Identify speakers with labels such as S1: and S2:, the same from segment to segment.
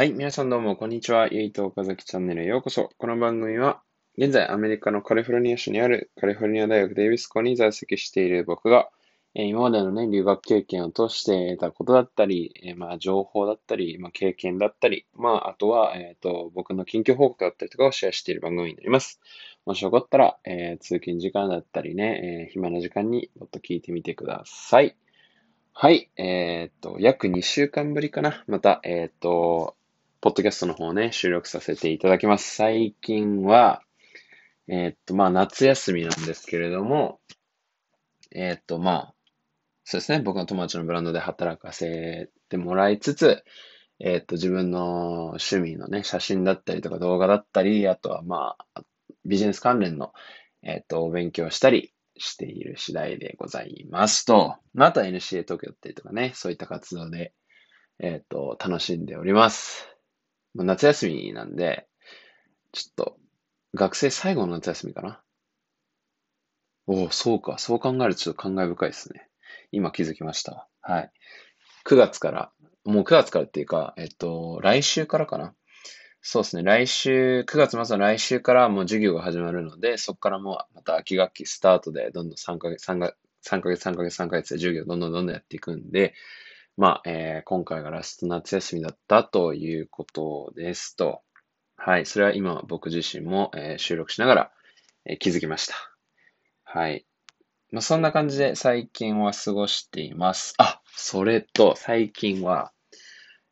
S1: はい、皆さんどうも、こんにちは。ゆいと岡崎チャンネルへようこそ。この番組は、現在アメリカのカリフォルニア州にあるカリフォルニア大学デイビス校に在籍している僕が、え、今までのね、留学経験を通して得たことだったり、え、まあ、情報だったり、まあ、経験だったり、まあ、あとは、えっ、ー、と、僕の近況報告だったりとかをシェアしている番組になります。もしよかったら、え通勤時間だったりね、え暇な時間にもっと聞いてみてください。はい、えっ、と、約2週間ぶりかな。また、えっ、と、ポッドキャストの方をね、収録させていただきます。最近は、えー、っと、まあ、夏休みなんですけれども、えー、っと、まあ、そうですね、僕の友達のブランドで働かせてもらいつつ、えー、っと、自分の趣味のね、写真だったりとか動画だったり、あとはまあ、ビジネス関連の、えっと、お勉強したりしている次第でございますと、また NCA 東京だったりとかね、そういった活動で、えっと、楽しんでおります。まあ、夏休みなんで、ちょっと、学生最後の夏休みかな。おお、そうか。そう考えるとちょっと感慨深いですね。今気づきました。はい。9月から、もう9月からっていうか、えっと、来週からかな。そうですね。来週、9月末の来週からもう授業が始まるので、そこからもうまた秋学期スタートで、どんどん3ヶ月、3ヶ3ヶ月、3ヶ月、3ヶ月で授業どんどんどんどんやっていくんで、まあ、えー、今回がラスト夏休みだったということですと。はい。それは今僕自身も、えー、収録しながら、えー、気づきました。はい。まあ、そんな感じで最近は過ごしています。あ、それと最近は、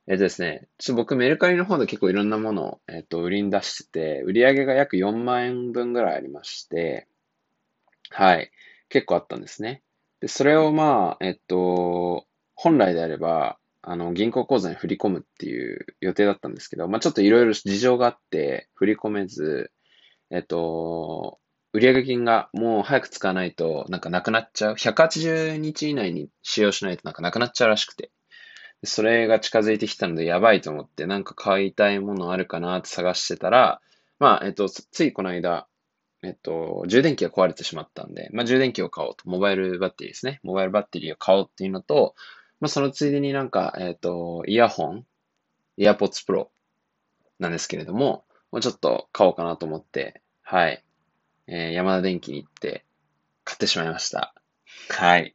S1: えっ、とですね、ちょっと僕メルカリの方で結構いろんなものを、えっ、と、売りに出してて、売り上げが約4万円分ぐらいありまして、はい。結構あったんですね。で、それをまあ、えっと、本来であれば、あの、銀行口座に振り込むっていう予定だったんですけど、まあ、ちょっといろいろ事情があって、振り込めず、えっと、売上金がもう早く使わないと、なんかなくなっちゃう。180日以内に使用しないとなんかなくなっちゃうらしくて。それが近づいてきたのでやばいと思って、なんか買いたいものあるかなって探してたら、まあ、えっと、ついこの間、えっと、充電器が壊れてしまったんで、まあ、充電器を買おうと。モバイルバッテリーですね。モバイルバッテリーを買おうっていうのと、まあ、そのついでになんか、えっ、ー、と、イヤホン、AirPods Pro なんですけれども、もうちょっと買おうかなと思って、はい。えー、山田電機に行って買ってしまいました。はい。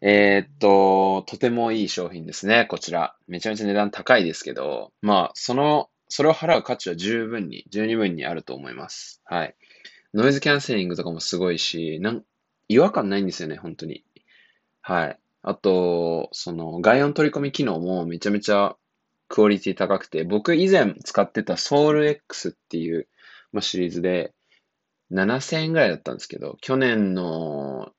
S1: えー、っと、とてもいい商品ですね、こちら。めちゃめちゃ値段高いですけど、まあ、その、それを払う価値は十分に、十二分にあると思います。はい。ノイズキャンセリングとかもすごいし、なん、違和感ないんですよね、本当に。はい。あと、その外音取り込み機能もめちゃめちゃクオリティ高くて、僕以前使ってた SoulX っていう、まあ、シリーズで7000円ぐらいだったんですけど、去年の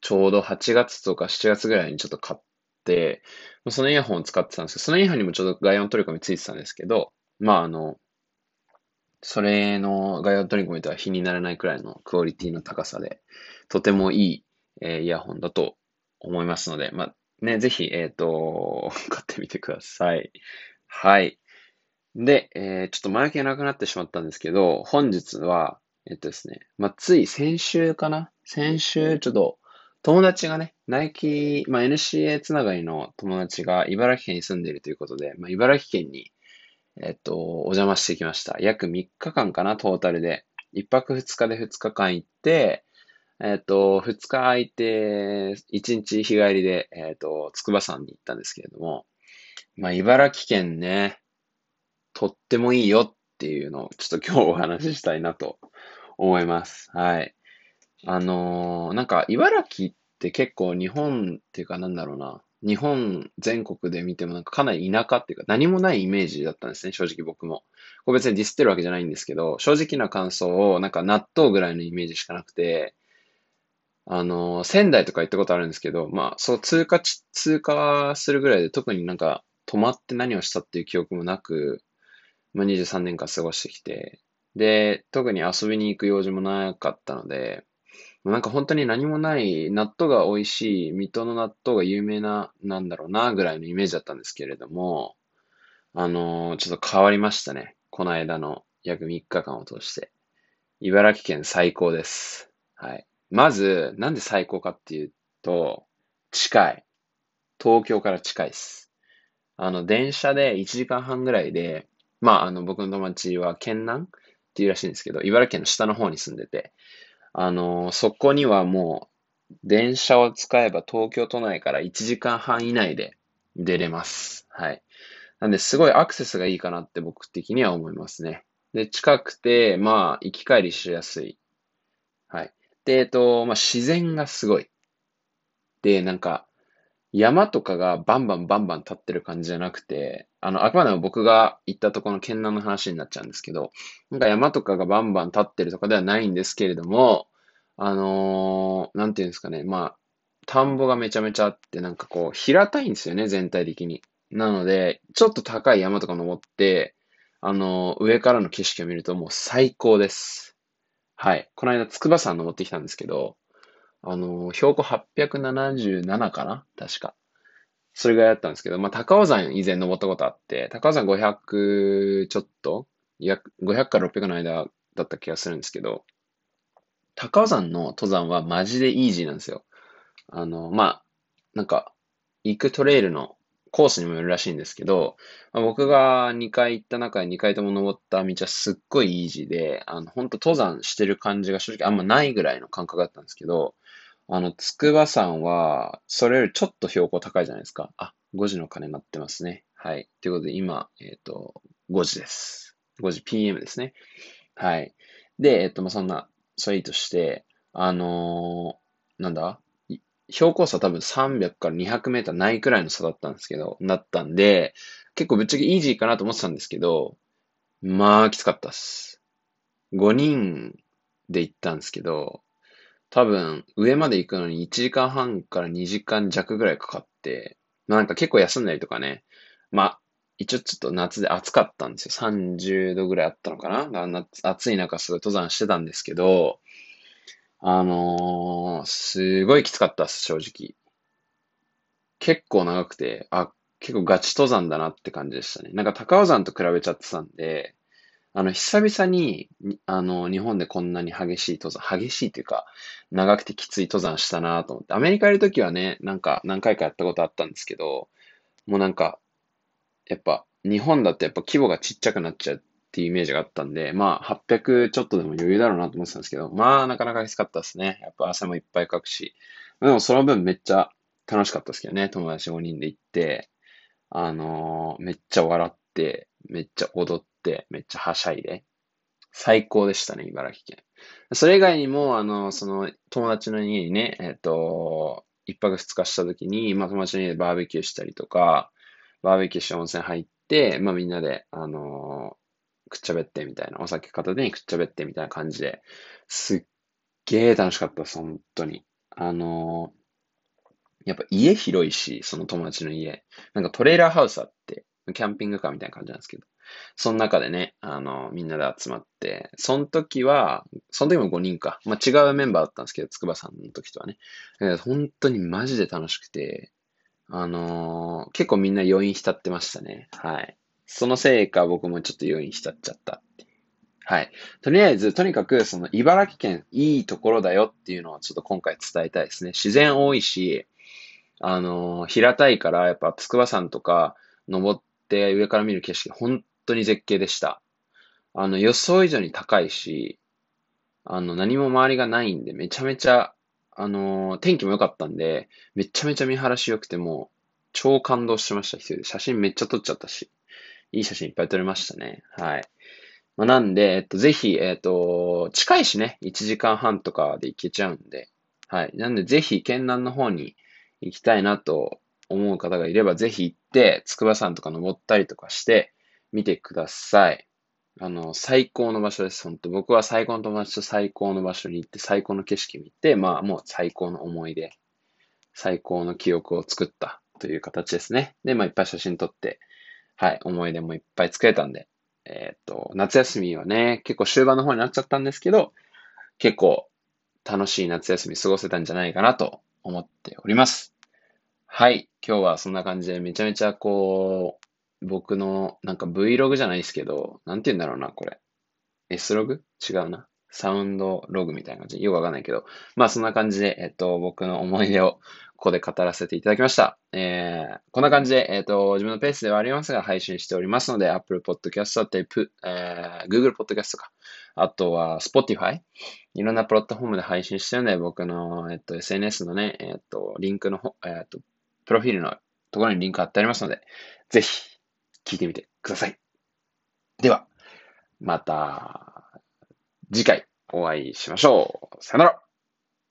S1: ちょうど8月とか7月ぐらいにちょっと買って、まあそのイヤホンを使ってたんですけど、そのイヤホンにもちょうど外音取り込みついてたんですけど、まああの、それの外音取り込みとは比にならないくらいのクオリティの高さで、とてもいい、えー、イヤホンだと思いますので、まあ、ね、ぜひ、えっ、ー、と、買ってみてください。はい。で、えー、ちょっと前置きがなくなってしまったんですけど、本日は、えっとですね、まあ、つい先週かな？先週、ちょっと、友達がね、ナイキ、まあ、NCA つながりの友達が茨城県に住んでいるということで、まあ、茨城県に、えっと、お邪魔してきました。約3日間かな、トータルで。1泊2日で2日間行って、えっ、ー、と、二日空いて、一日日帰りで、えっ、ー、と、筑波山に行ったんですけれども、まあ、茨城県ね、とってもいいよっていうのを、ちょっと今日お話ししたいなと思います。はい。あのー、なんか、茨城って結構日本っていうかなんだろうな、日本全国で見てもなんかかなり田舎っていうか何もないイメージだったんですね、正直僕も。これ別にディスってるわけじゃないんですけど、正直な感想をなんか納豆ぐらいのイメージしかなくて、あの、仙台とか行ったことあるんですけど、まあ、そう通過ち、通過するぐらいで特になんか泊まって何をしたっていう記憶もなく、まあ、23年間過ごしてきて、で、特に遊びに行く用事もなかったので、なんか本当に何もない納豆が美味しい、水戸の納豆が有名な、なんだろうな、ぐらいのイメージだったんですけれども、あの、ちょっと変わりましたね。この間の約3日間を通して。茨城県最高です。はい。まず、なんで最高かっていうと、近い。東京から近いです。あの、電車で1時間半ぐらいで、まあ、あの、僕の友達は県南っていうらしいんですけど、茨城県の下の方に住んでて、あの、そこにはもう、電車を使えば東京都内から1時間半以内で出れます。はい。なんで、すごいアクセスがいいかなって僕的には思いますね。で、近くて、まあ、行き帰りしやすい。はい。で、えっと、まあ、自然がすごい。で、なんか、山とかがバンバンバンバン立ってる感じじゃなくて、あの、あくまでも僕が行ったとこの県南の話になっちゃうんですけど、なんか山とかがバンバン立ってるとかではないんですけれども、あのー、なんていうんですかね、まあ、田んぼがめちゃめちゃあって、なんかこう、平たいんですよね、全体的に。なので、ちょっと高い山とか登って、あのー、上からの景色を見るともう最高です。はい。この間、筑波山登ってきたんですけど、あの、標高877かな？確か。それぐらいだったんですけど、まあ、高尾山以前登ったことあって、高尾山500ちょっと、いや、500から600の間だった気がするんですけど、高尾山の登山はマジでイージーなんですよ。あの、まあ、なんか、行くトレイルのコースにもよるらしいんですけど、まあ、僕が2回行った中で2回とも登った道はすっごいイージーで、あの、本当登山してる感じが正直あんまないぐらいの感覚だったんですけど、あの、筑波山は、それよりちょっと標高高いじゃないですか。あ、5時の鐘鳴ってますね。はい。ということで、今、えっ、ー、と、5時です。5時 PM ですね。はい。で、えっ、ー、と、まあ、そんな、それいいとして、あのー、なんだ？標高差多分300から200メーターないくらいの差だったんですけど、なったんで、結構ぶっちゃけイージーかなと思ってたんですけど、まあ、きつかったっす。5人で行ったんですけど、多分、上まで行くのに1時間半から2時間弱ぐらいかかって、まあなんか結構休んだりとかね、まあ、一応ちょっと夏で暑かったんですよ。30度ぐらいあったのかな暑い中すごい登山してたんですけど、あのー、すごいきつかったっす、正直。結構長くて、あ、結構ガチ登山だなって感じでしたね。なんか高尾山と比べちゃってたんで、あの、久々に、あの、日本でこんなに激しい登山、激しいというか、長くてきつい登山したなと思って、アメリカいるときはね、なんか何回かやったことあったんですけど、もうなんか、やっぱ、日本だとやっぱ規模がちっちゃくなっちゃうっていうイメージがあったんで、まあ、800ちょっとでも余裕だろうなと思ってたんですけど、まあ、なかなかきつかったですね。やっぱ汗もいっぱいかくし。でも、その分めっちゃ楽しかったですけどね、友達5人で行って、あのー、めっちゃ笑って、めっちゃ踊って、めっちゃはしゃいで。最高でしたね、茨城県。それ以外にも、あの、その、友達の家にね、えっ、ー、と、一泊二日した時に、まあ、友達の家でバーベキューしたりとか、バーベキューして温泉入って、まあ、みんなで、あの、くっちゃべってみたいな、お酒片手にくっちゃべってみたいな感じで、すっげー楽しかったです、本当に。あのー、やっぱ家広いし、その友達の家。なんかトレーラーハウスあって、キャンピングカーみたいな感じなんですけど。その中でね、あの、みんなで集まって、その時は、その時も5人か。まあ、違うメンバーだったんですけど、筑波さんの時とはね。本当にマジで楽しくて、あのー、結構みんな余韻浸ってましたね。はい。そのせいか僕もちょっと余韻浸っちゃったはい。とりあえず、とにかく、その茨城県いいところだよっていうのをちょっと今回伝えたいですね。自然多いし、あのー、平たいから、やっぱ筑波山とか登って上から見る景色、本当に絶景でした。あの、予想以上に高いし、あの、何も周りがないんで、めちゃめちゃ、あのー、天気も良かったんで、めちゃめちゃ見晴らし良くても、超感動しました、一人で。写真めっちゃ撮っちゃったし、いい写真いっぱい撮れましたね。はい。まあ、なんで、えっと、ぜひ、えっと、近いしね、1時間半とかで行けちゃうんで、はい。なんで、ぜひ、県南の方に行きたいなと思う方がいれば、ぜひ行って、筑波山とか登ったりとかして、見てください。あの、最高の場所です。本当僕は最高の友達と最高の場所に行って、最高の景色見て、まあもう最高の思い出、最高の記憶を作ったという形ですね。で、まあいっぱい写真撮って、はい、思い出もいっぱい作れたんで、えー、っと、夏休みはね、結構終盤の方になっちゃったんですけど、結構楽しい夏休み過ごせたんじゃないかなと思っております。はい。今日はそんな感じでめちゃめちゃこう、僕のなんか Vlog じゃないですけど、なんて言うんだろうな、これ。S ログ違うな。サウンドログみたいな感じ。よくわかんないけど。まあそんな感じで、えっと、僕の思い出をここで語らせていただきました。えー、こんな感じで、えっ、ー、と、自分のペースではありますが、配信しておりますので、Apple Podcast だったり、えー、Google Podcast とか、あとは Spotify、いろんなプラットフォームで配信してるので、僕の、えっ、ー、と、SNS のね、えっ、ー、と、リンクの方、えっ、と、プロフィールのところにリンク貼ってありますので、ぜひ、聞いてみてください。では、また、次回お会いしましょう。さよなら